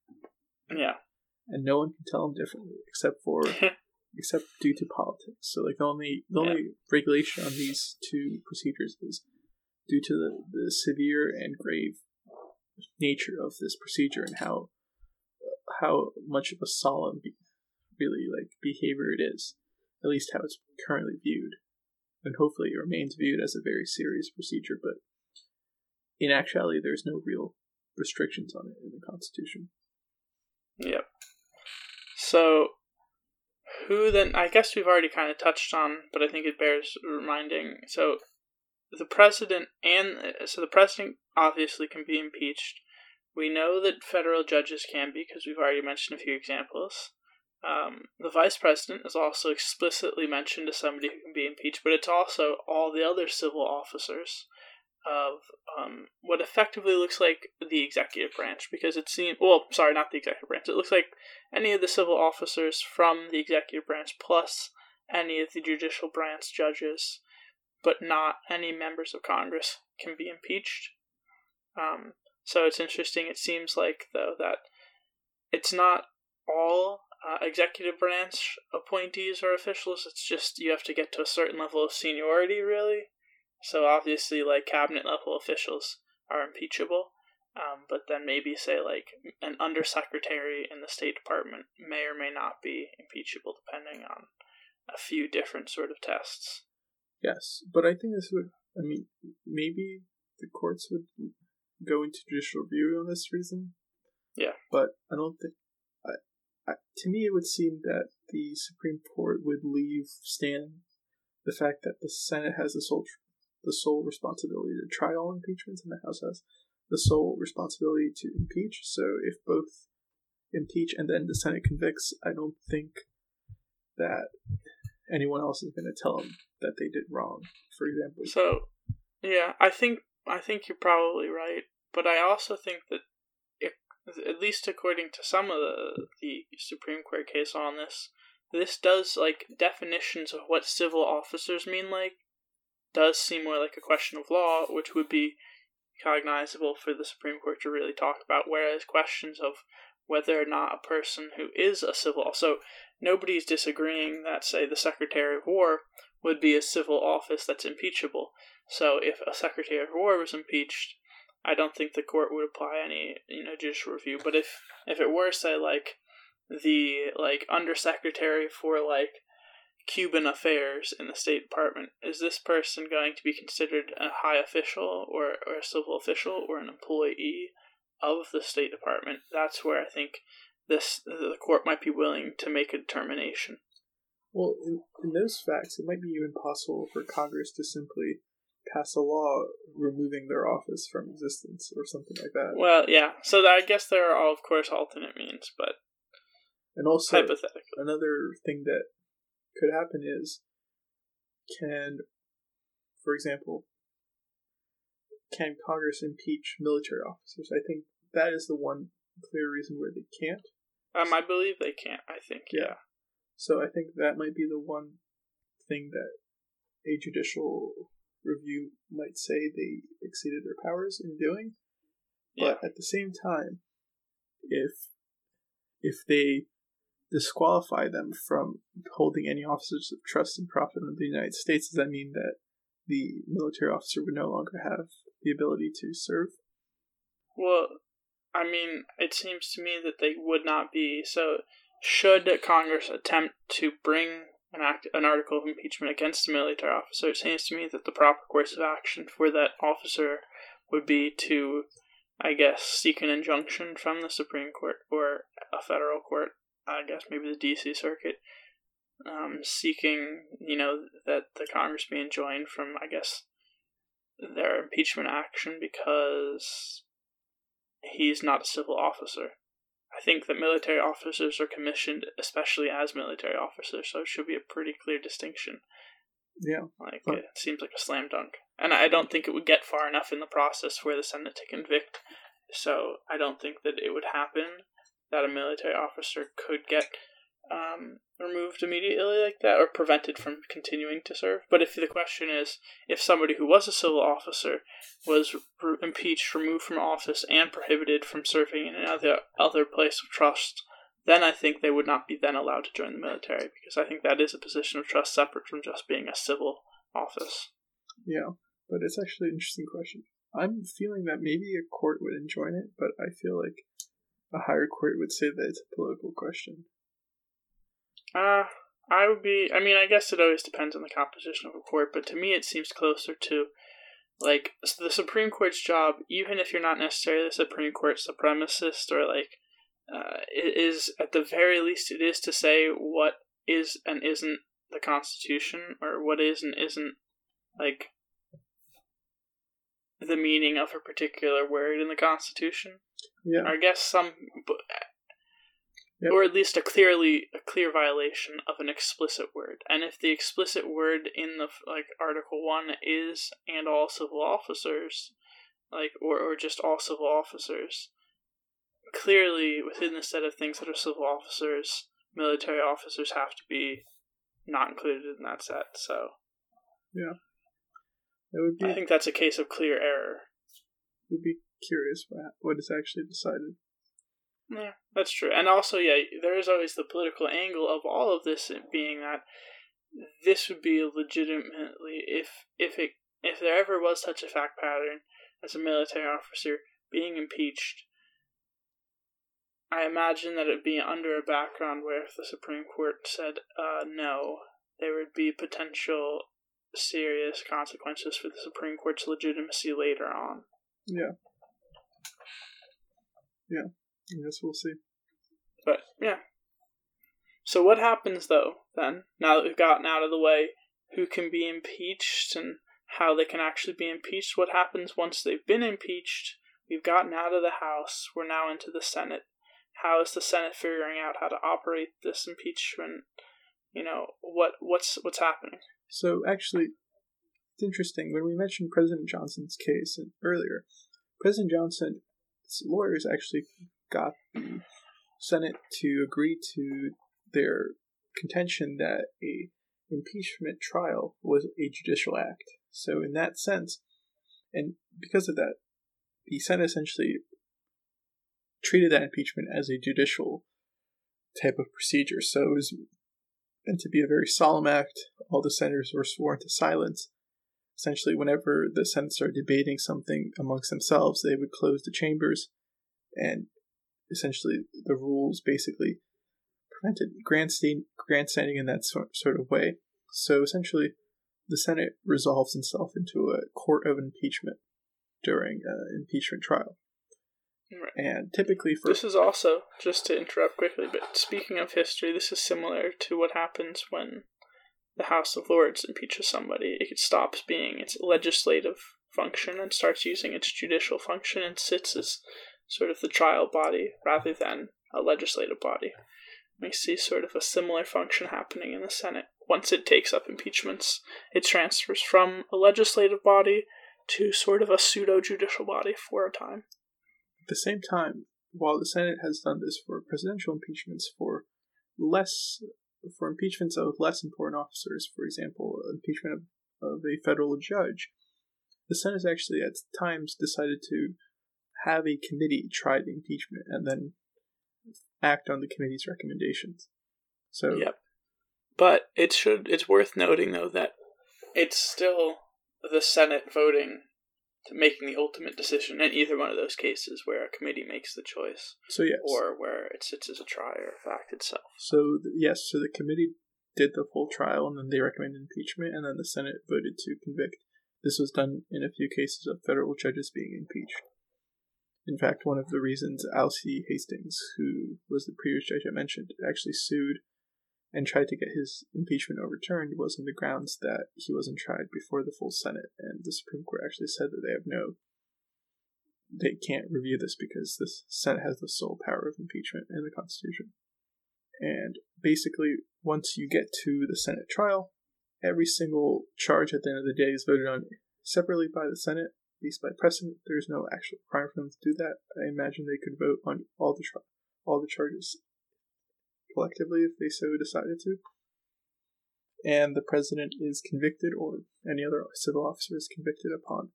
Yeah. And no one can tell them differently, except for except due to politics. So, like the only the only yeah. regulation on these two procedures is due to the, the severe and grave nature of this procedure and how how much of a solemn, be- really like behavior it is, at least how it's currently viewed, and hopefully it remains viewed as a very serious procedure. But in actuality, there's no real restrictions on it in the Constitution. Yep. So, who then? I guess we've already kind of touched on, but I think it bears reminding. So, the president and so the president obviously can be impeached. We know that federal judges can be because we've already mentioned a few examples. Um, the vice president is also explicitly mentioned as somebody who can be impeached, but it's also all the other civil officers of um, what effectively looks like the executive branch because it seems well sorry not the executive branch. It looks like any of the civil officers from the executive branch plus any of the judicial branch judges but not any members of congress can be impeached. Um, so it's interesting. It seems like though that it's not all uh, executive branch appointees or officials. It's just you have to get to a certain level of seniority really so obviously, like cabinet level officials are impeachable, um, but then maybe say like an undersecretary in the State Department may or may not be impeachable, depending on a few different sort of tests. Yes, but I think this would. I mean, maybe the courts would go into judicial review on this reason. Yeah, but I don't think. I, I, to me, it would seem that the Supreme Court would leave stand the fact that the Senate has the sole the sole responsibility to try all impeachments, and the House has the sole responsibility to impeach. So if both impeach and then the Senate convicts, I don't think that anyone else is going to tell them that they did wrong. For example. So, yeah, I think I think you're probably right, but I also think that, it, at least according to some of the the Supreme Court case on this, this does like definitions of what civil officers mean like does seem more like a question of law, which would be cognizable for the Supreme Court to really talk about, whereas questions of whether or not a person who is a civil so nobody's disagreeing that say the Secretary of War would be a civil office that's impeachable. So if a Secretary of War was impeached, I don't think the court would apply any, you know, judicial review. But if if it were say like the like undersecretary for like Cuban affairs in the State Department, is this person going to be considered a high official or, or a civil official or an employee of the State Department? That's where I think this the court might be willing to make a determination. Well, in, in those facts, it might be even possible for Congress to simply pass a law removing their office from existence or something like that. Well, yeah. So I guess there are, all, of course, alternate means, but and also hypothetically, another thing that could happen is can, for example, can Congress impeach military officers? I think that is the one clear reason where they can't. Um, I believe they can't. I think yeah. yeah. So I think that might be the one thing that a judicial review might say they exceeded their powers in doing. But yeah. at the same time, if if they disqualify them from holding any officers of trust and profit in the United States, does that mean that the military officer would no longer have the ability to serve? Well, I mean, it seems to me that they would not be. So, should Congress attempt to bring an act, an article of impeachment against a military officer, it seems to me that the proper course of action for that officer would be to, I guess, seek an injunction from the Supreme Court or a federal court I guess maybe the DC circuit, um, seeking, you know, that the Congress be enjoined from, I guess, their impeachment action because he's not a civil officer. I think that military officers are commissioned, especially as military officers, so it should be a pretty clear distinction. Yeah. Like, but... it seems like a slam dunk. And I don't think it would get far enough in the process for the Senate to convict, so I don't think that it would happen that a military officer could get um, removed immediately like that or prevented from continuing to serve. But if the question is if somebody who was a civil officer was re- impeached, removed from office, and prohibited from serving in another other place of trust, then I think they would not be then allowed to join the military because I think that is a position of trust separate from just being a civil office. Yeah, but it's actually an interesting question. I'm feeling that maybe a court would enjoin it, but I feel like a higher court would say that it's a political question. Uh, I would be. I mean, I guess it always depends on the composition of a court, but to me, it seems closer to like the Supreme Court's job. Even if you're not necessarily the Supreme Court supremacist or like, uh, it is at the very least, it is to say what is and isn't the Constitution, or what is and isn't like the meaning of a particular word in the Constitution. Yeah. I guess some Yep. or at least a clearly a clear violation of an explicit word. And if the explicit word in the like Article One is and all civil officers, like or or just all civil officers, clearly within the set of things that are civil officers, military officers have to be not included in that set. So, yeah, it would be. I think that's a case of clear error. Would be curious what what is actually decided. Yeah, that's true. And also, yeah, there is always the political angle of all of this being that this would be legitimately if if it if there ever was such a fact pattern as a military officer being impeached. I imagine that it'd be under a background where if the Supreme Court said uh, no, there would be potential serious consequences for the Supreme Court's legitimacy later on. Yeah. Yeah. I guess we'll see. But yeah. So what happens though then? Now that we've gotten out of the way who can be impeached and how they can actually be impeached, what happens once they've been impeached? We've gotten out of the House, we're now into the Senate. How is the Senate figuring out how to operate this impeachment? You know, what what's what's happening? So actually it's interesting when we mentioned President Johnson's case earlier. President Johnson's lawyers actually got the Senate to agree to their contention that a impeachment trial was a judicial act. So in that sense, and because of that, the Senate essentially treated that impeachment as a judicial type of procedure. So it was meant to be a very solemn act. All the senators were sworn to silence. Essentially, whenever the Senate started debating something amongst themselves, they would close the chambers and essentially the rules basically prevented grandstanding, grandstanding in that sort of way. So essentially, the Senate resolves itself into a court of impeachment during an impeachment trial. Right. And typically, for this is also just to interrupt quickly, but speaking of history, this is similar to what happens when the House of Lords impeaches somebody. It stops being its legislative function and starts using its judicial function and sits as sort of the trial body rather than a legislative body. We see sort of a similar function happening in the Senate. Once it takes up impeachments, it transfers from a legislative body to sort of a pseudo judicial body for a time. At the same time, while the Senate has done this for presidential impeachments for less for impeachments of less important officers, for example, impeachment of, of a federal judge, the Senate actually at times decided to have a committee try the impeachment and then act on the committee's recommendations. So Yep. But it should it's worth noting though that it's still the Senate voting to making the ultimate decision in either one of those cases where a committee makes the choice. So yes. Or where it sits as a trier of fact itself. So yes, so the committee did the full trial and then they recommended impeachment and then the Senate voted to convict. This was done in a few cases of federal judges being impeached. In fact, one of the reasons Alcee Hastings, who was the previous judge I mentioned, actually sued and tried to get his impeachment overturned was on the grounds that he wasn't tried before the full Senate, and the Supreme Court actually said that they have no, they can't review this because the Senate has the sole power of impeachment in the Constitution. And basically, once you get to the Senate trial, every single charge at the end of the day is voted on separately by the Senate, at least by precedent. There's no actual requirement for them to do that. I imagine they could vote on all the tri- all the charges collectively if they so decided to. And the president is convicted, or any other civil officer is convicted upon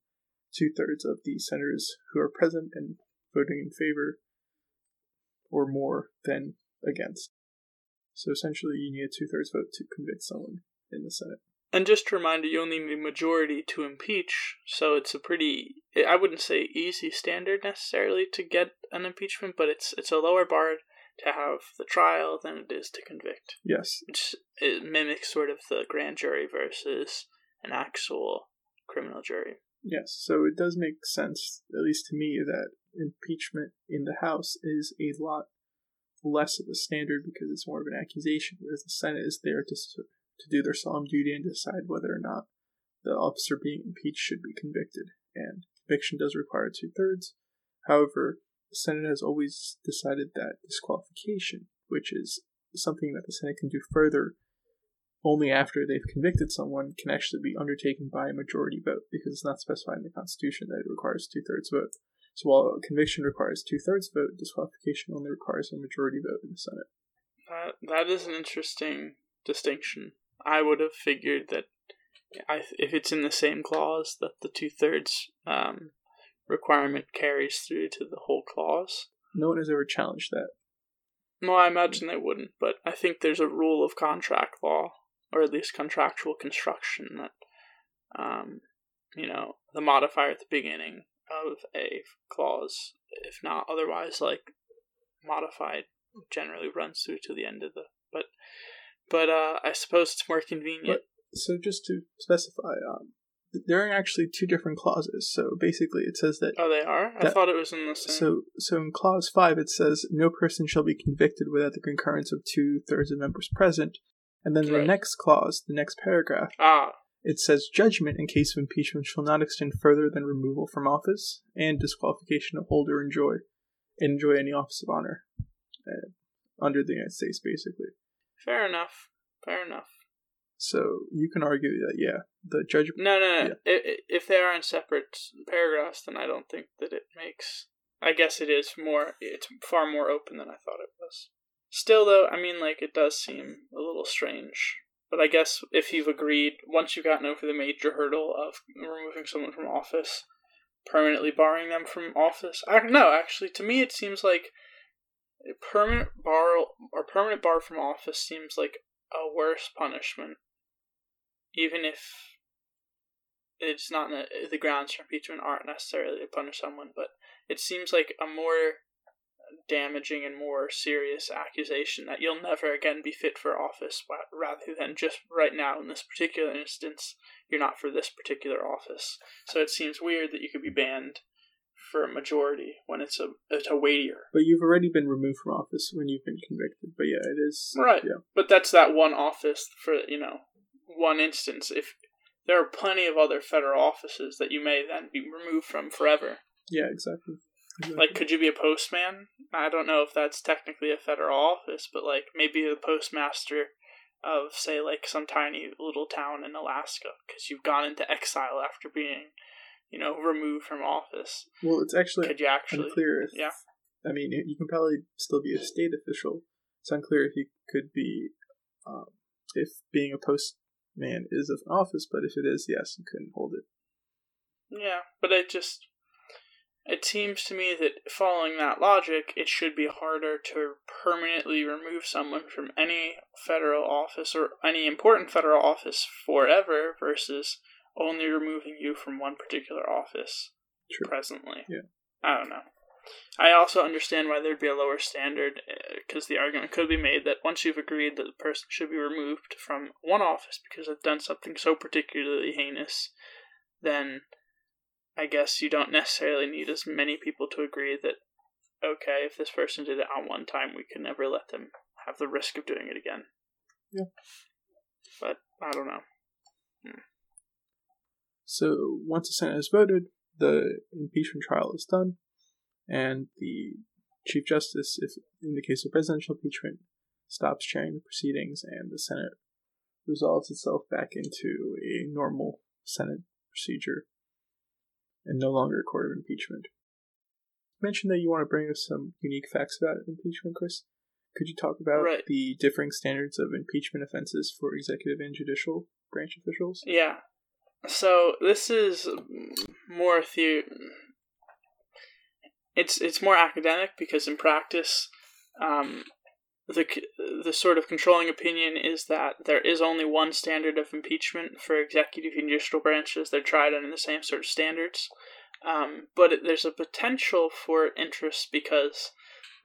two thirds of the senators who are present and voting in favor or more than against. So essentially, you need a two thirds vote to convict someone in the Senate. And just to remind you, you only need a majority to impeach, so it's a pretty I wouldn't say easy standard necessarily to get an impeachment, but it's it's a lower bar to have the trial than it is to convict. Yes. Which it mimics sort of the grand jury versus an actual criminal jury. Yes, so it does make sense, at least to me, that impeachment in the House is a lot less of a standard because it's more of an accusation, whereas the Senate is there to to do their solemn duty and decide whether or not the officer being impeached should be convicted. And conviction does require two thirds. However, the Senate has always decided that disqualification, which is something that the Senate can do further only after they've convicted someone, can actually be undertaken by a majority vote because it's not specified in the Constitution that it requires two thirds vote. So while conviction requires two thirds vote, disqualification only requires a majority vote in the Senate. That that is an interesting distinction. I would have figured that I, if it's in the same clause, that the two thirds um, requirement carries through to the whole clause. No one has ever challenged that. No, I imagine they wouldn't, but I think there's a rule of contract law, or at least contractual construction, that, um, you know, the modifier at the beginning of a clause, if not otherwise, like, modified, generally runs through to the end of the. But, but uh, I suppose it's more convenient. But, so just to specify, um, there are actually two different clauses. So basically, it says that. Oh, they are. That, I thought it was in the same. So, so in clause five, it says no person shall be convicted without the concurrence of two thirds of members present. And then right. the next clause, the next paragraph, ah. it says judgment in case of impeachment shall not extend further than removal from office and disqualification of hold or enjoy enjoy any office of honor uh, under the United States, basically. Fair enough. Fair enough. So you can argue that yeah, the judge. No, no, no. Yeah. If they are in separate paragraphs, then I don't think that it makes. I guess it is more. It's far more open than I thought it was. Still, though, I mean, like it does seem a little strange. But I guess if you've agreed, once you've gotten over the major hurdle of removing someone from office, permanently barring them from office. I, no, actually, to me, it seems like a permanent bar or permanent bar from office seems like a worse punishment even if it's not the, the grounds for impeachment aren't necessarily to punish someone, but it seems like a more damaging and more serious accusation that you'll never again be fit for office rather than just right now in this particular instance you're not for this particular office. So it seems weird that you could be banned for a majority when it's a it's a weightier. But you've already been removed from office when you've been convicted but yeah it is right yeah. but that's that one office for you know one instance. If there are plenty of other federal offices that you may then be removed from forever. Yeah, exactly. exactly. Like, could you be a postman? I don't know if that's technically a federal office, but like maybe the postmaster of, say, like some tiny little town in Alaska because you've gone into exile after being, you know, removed from office. Well, it's actually, could you actually unclear. If, yeah. I mean, you can probably still be a state official. It's unclear if you could be, um, if being a post man is of office, but if it is, yes, you couldn't hold it. Yeah, but it just it seems to me that following that logic, it should be harder to permanently remove someone from any federal office or any important federal office forever versus only removing you from one particular office True. presently. Yeah. I don't know. I also understand why there'd be a lower standard, because uh, the argument could be made that once you've agreed that the person should be removed from one office because they've done something so particularly heinous, then I guess you don't necessarily need as many people to agree that, okay, if this person did it on one time, we can never let them have the risk of doing it again. Yeah. But I don't know. Hmm. So once the Senate has voted, the impeachment trial is done, and the Chief Justice, if in the case of presidential impeachment, stops chairing the proceedings, and the Senate resolves itself back into a normal Senate procedure and no longer a court of impeachment. You mentioned that you want to bring us some unique facts about impeachment, Chris. Could you talk about Right. the differing standards of impeachment offenses for executive and judicial branch officials? Yeah. So this is more the. It's it's more academic because in practice, um, the the sort of controlling opinion is that there is only one standard of impeachment for executive and judicial branches. They're tried under the same sort of standards, um, but it, there's a potential for interest because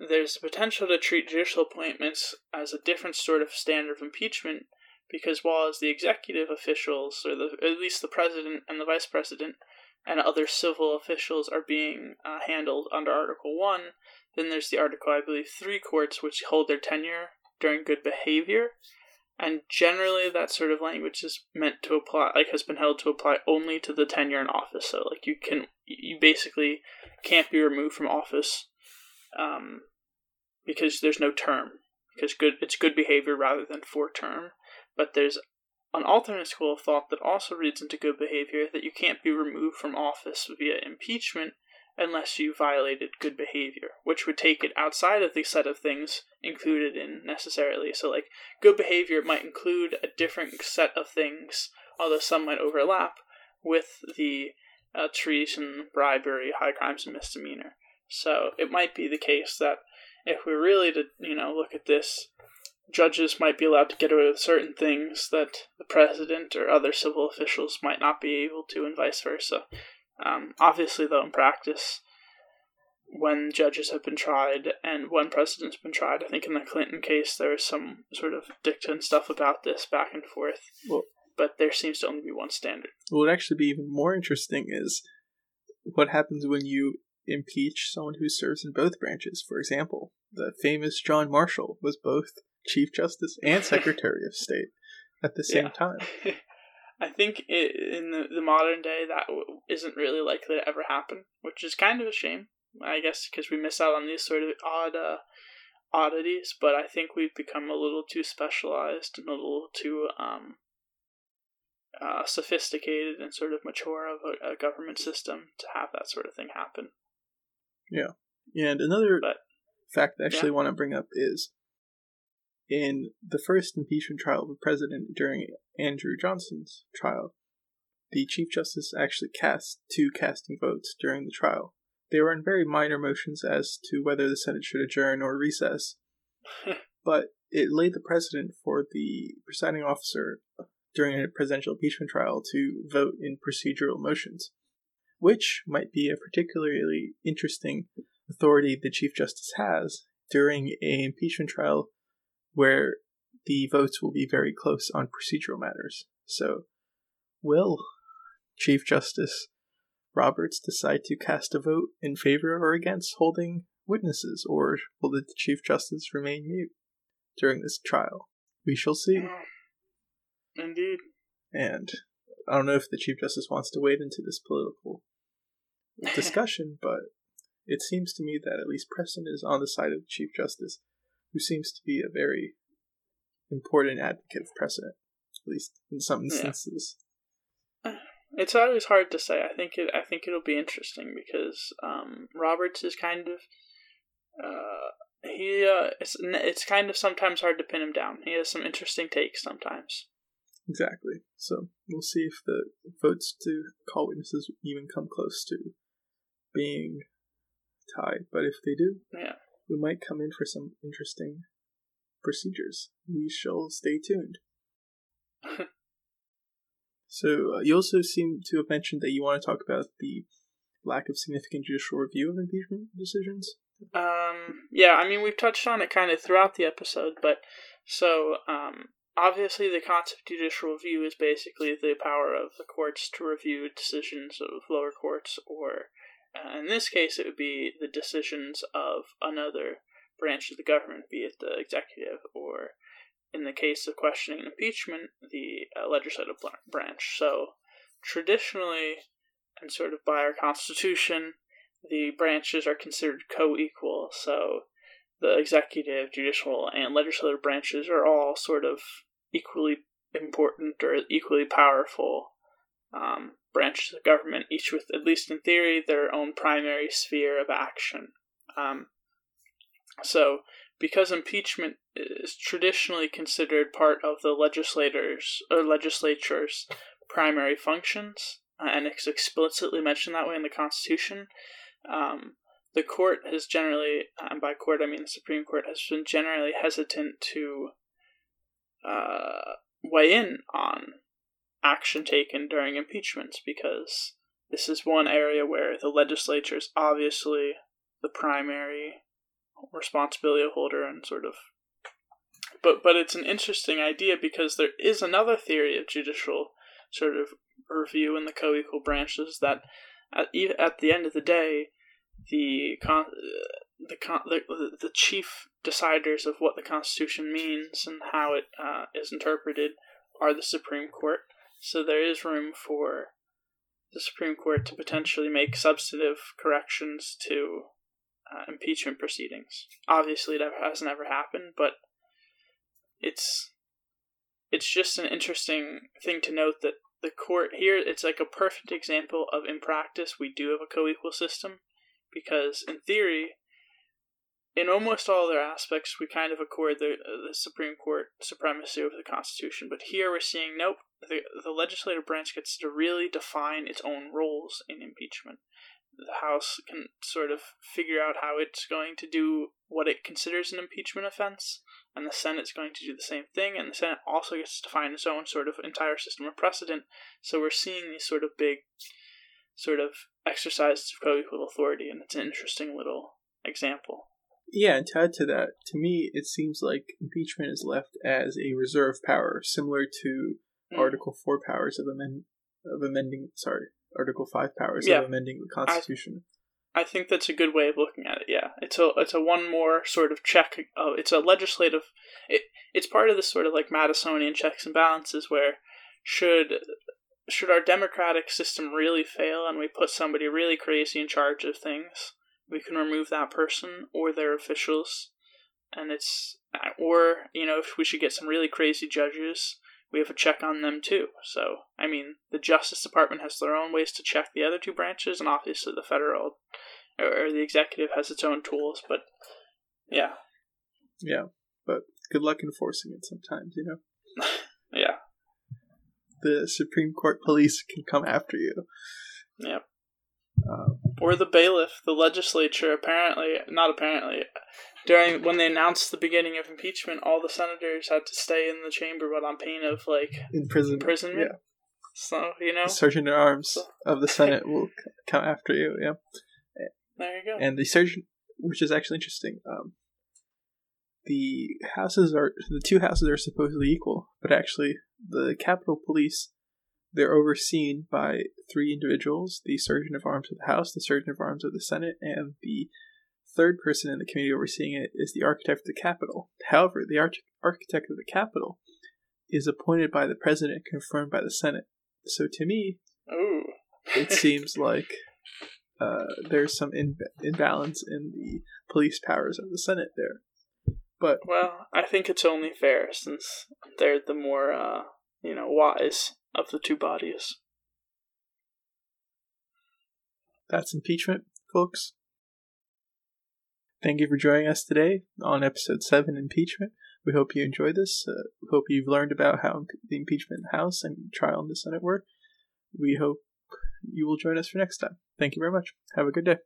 there's a potential to treat judicial appointments as a different sort of standard of impeachment because while as the executive officials, or the, at least the president and the vice president, and other civil officials are being uh, handled under Article 1, then there's the Article, I believe, 3 courts which hold their tenure during good behavior. And generally, that sort of language is meant to apply, like, has been held to apply only to the tenure in office. So, like, you can, you basically can't be removed from office um, because there's no term. Because good, it's good behavior rather than for term but there's an alternate school of thought that also reads into good behavior that you can't be removed from office via impeachment unless you violated good behavior, which would take it outside of the set of things included in necessarily. So, like, good behavior might include a different set of things, although some might overlap, with the uh, treason, bribery, high crimes, and misdemeanor. So, it might be the case that if we really to, you know, look at this judges might be allowed to get away with certain things that the president or other civil officials might not be able to, and vice versa. Um, obviously, though, in practice, when judges have been tried and when presidents have been tried, I think in the Clinton case there was some sort of dicta and stuff about this back and forth. Well- but there seems to only be one standard. What would actually be even more interesting is what happens when you impeach someone who serves in both branches. For example, the famous John Marshall was both Chief Justice and Secretary of State at the same Yeah. time. I think i in the, the modern day that w- isn't really likely to ever happen, which is kind of a shame, I guess, because we miss out on these sort of odd uh, oddities. But I think we've become a little too specialized and a little too um, uh, sophisticated and sort of mature of a, a government system to have that sort of thing happen. Yeah, and another But- fact I actually yeah. want to bring up is in the first impeachment trial of a president during Andrew Johnson's trial, the Chief Justice actually cast two casting votes during the trial. They were on very minor motions as to whether the Senate should adjourn or recess, but it laid the precedent for the presiding officer during a presidential impeachment trial to vote in procedural motions, which might be a particularly interesting authority the Chief Justice has during a impeachment trial where the votes will be very close on procedural matters. So, will Chief Justice Roberts decide to cast a vote in favor or against holding witnesses, or will the Chief Justice remain mute during this trial? We shall see. Mm, indeed. And I don't know if the Chief Justice wants to wade into this political discussion, but it seems to me that at least Preston is on the side of the Chief Justice, who seems to be a very important advocate of precedent, at least in some Yeah. It's always hard to say. I think it. I think it'll be interesting because um, Roberts is kind of. Uh, he. Uh, it's it's kind of sometimes hard to pin him down. He has some interesting takes sometimes. Exactly. So we'll see if the votes to call witnesses even come close to being tied. But if they do, Yeah. We might come in for some interesting procedures. We shall stay tuned. so uh, you also seem to have mentioned that you want to talk about the lack of significant judicial review of impeachment decisions. Um. Yeah. I mean, we've touched on it kind of throughout the episode, but so um. Obviously, the concept of judicial review is basically the power of the courts to review decisions of lower courts, or uh, in this case, it would be the decisions of another branch of the government, be it the executive or in the case of questioning impeachment, the uh, legislative branch. So traditionally, and sort of by our constitution, the branches are considered co equal. So the executive, judicial, and legislative branches are all sort of equally important or equally powerful um, branches of government, each with, at least in theory, their own primary sphere of action. Um, so, because impeachment is traditionally considered part of the legislators or legislature's primary functions, uh, and it's explicitly mentioned that way in the Constitution, um, the court has generally, and by court I mean the Supreme Court, has been generally hesitant to uh, weigh in on action taken during impeachments because this is one area where the legislature is obviously the primary responsibility holder and sort of but but it's an interesting idea because there is another theory of judicial sort of review in the co-equal branches that at, at the end of the day the con- the, con- the the chief deciders of what the constitution means and how it uh, is interpreted are the supreme court so there is room for the supreme court to potentially make substantive corrections to uh, impeachment proceedings. Obviously, that has never happened, but it's it's just an interesting thing to note that the court here it's like a perfect example of in practice we do have a co-equal system because in theory in almost all their aspects we kind of accord the, the supreme court supremacy over the constitution but here we're seeing nope the, the legislative branch gets to really define its own roles in impeachment the House can sort of figure out how it's going to do what it considers an impeachment offense, and the Senate's going to do the same thing, and the Senate also gets to define its own sort of entire system of precedent. So we're seeing these sort of big, sort of exercises of co-equal authority, and it's an interesting little example. Yeah, and to add to that, to me, it seems like impeachment is left as a reserve power, similar to mm. Article Four powers of amend of amending. Sorry, Article Five powers yeah. of amending the Constitution. I, I, think that's a good way of looking at it. Yeah, it's a it's a one more sort of check. Uh, it's a legislative. It it's part of this sort of like Madisonian checks and balances where should should our democratic system really fail and we put somebody really crazy in charge of things, we can remove that person or their officials, and it's or you know if we should get some really crazy judges we have a check on them too. So, I mean, the Justice Department has their own ways to check the other two branches, and obviously the federal or the executive has its own tools. But yeah, yeah, but good luck enforcing it sometimes, you know. yeah, the Supreme Court police can come after you. Yep. Um, or the bailiff, the legislature. Apparently, not apparently during when they announced the beginning of impeachment, all the senators had to stay in the chamber, but on pain of like in prison imprisonment. Yeah. So you know, the sergeant at arms so. of the Senate will come after you. Yeah. There you go. And the sergeant, which is actually interesting. Um, the houses are the two houses are supposedly equal, but actually the Capitol Police they're overseen by three individuals: the sergeant of arms of the House, the sergeant of arms of the Senate, and the third person in the committee overseeing it is the architect of the Capitol. However, the arch- architect of the Capitol is appointed by the president, confirmed by the Senate. So to me, Ooh. it seems like uh, there's some in- imbalance in the police powers of the Senate there. But well, I think it's only fair since they're the more uh, you know wise of the two bodies. That's impeachment, folks. Thank you for joining us today on episode 7 Impeachment. We hope you enjoyed this. Uh, we hope you've learned about how the impeachment House and trial in the Senate work. We hope you will join us for next time. Thank you very much. Have a good day.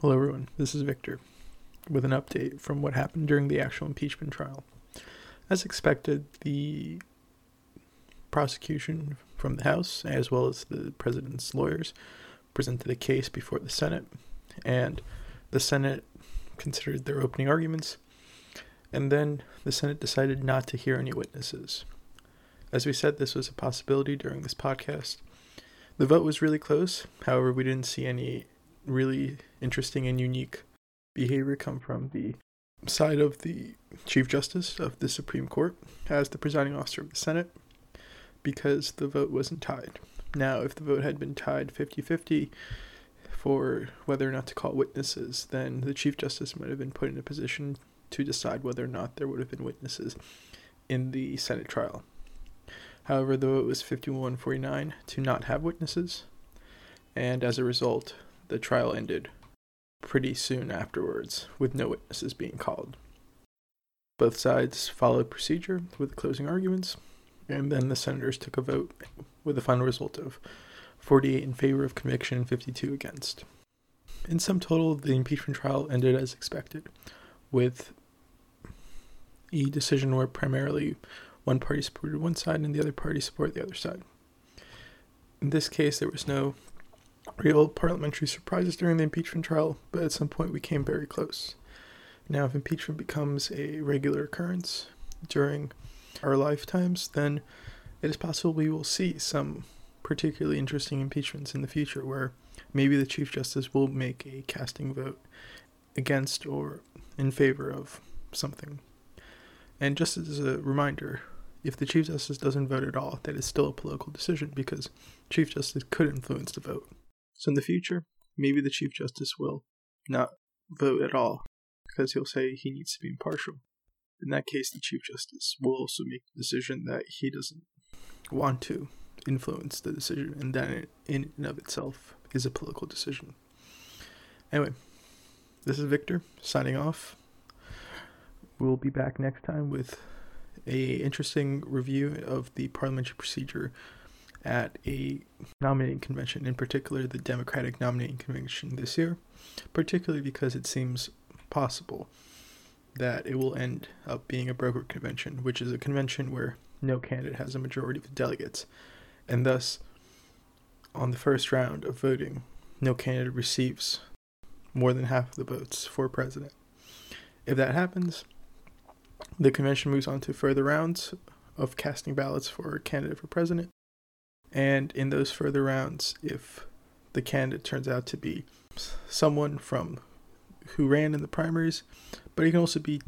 Hello, everyone. This is Victor with an update from what happened during the actual impeachment trial. As expected, the prosecution from the House, as well as the president's lawyers, presented a case before the Senate, and the Senate considered their opening arguments, and then the Senate decided not to hear any witnesses. As we said, this was a possibility during this podcast, The vote was really close. However, we didn't see any really interesting and unique behavior come from the side of the Chief Justice of the Supreme Court as the presiding officer of the Senate because the vote wasn't tied. Now, if the vote had been tied 50 50 for whether or not to call witnesses, then the Chief Justice might have been put in a position to decide whether or not there would have been witnesses in the Senate trial. However, the vote was 51 49 to not have witnesses, and as a result, the trial ended pretty soon afterwards, with no witnesses being called. Both sides followed procedure with closing arguments, and then the senators took a vote with a final result of 48 in favor of conviction and 52 against. In sum total, the impeachment trial ended as expected, with a decision where primarily one party supported one side and the other party supported the other side. In this case, there was no real parliamentary surprises during the impeachment trial, but at some point we came very close. Now, if impeachment becomes a regular occurrence during our lifetimes, then it is possible we will see some particularly interesting impeachments in the future where maybe the Chief Justice will make a casting vote against or in favor of something. And just as a reminder, if the Chief Justice doesn't vote at all, that is still a political decision because Chief Justice could influence the vote. So in the future, maybe the Chief Justice will not vote at all because he'll say he needs to be impartial. In that case, the Chief Justice will also make the decision that he doesn't want to influence the decision, and that in and of itself is a political decision. Anyway, this is Victor signing off. We'll be back next time with a interesting review of the parliamentary procedure at a nominating convention, in particular the Democratic nominating convention this year, particularly because it seems possible that it will end up being a broker convention, which is a convention where no candidate has a majority of the delegates, and thus, on the first round of voting, no candidate receives more than half of the votes for president. If that happens, the convention moves on to further rounds of casting ballots for a candidate for president, and in those further rounds, if the candidate turns out to be someone from who ran in the primaries, but he can also be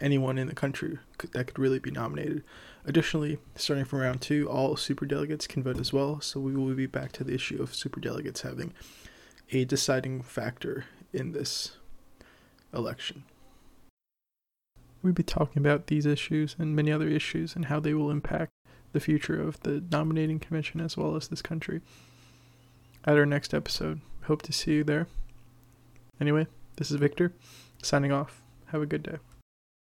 anyone in the country that could really be nominated. Additionally, starting from round two, all super delegates can vote as well, so we will be back to the issue of super delegates having a deciding factor in this election. We'll be talking about these issues and many other issues and how they will impact the future of the nominating convention as well as this country at our next episode. Hope to see you there. Anyway, this is Victor signing off. Have a good day.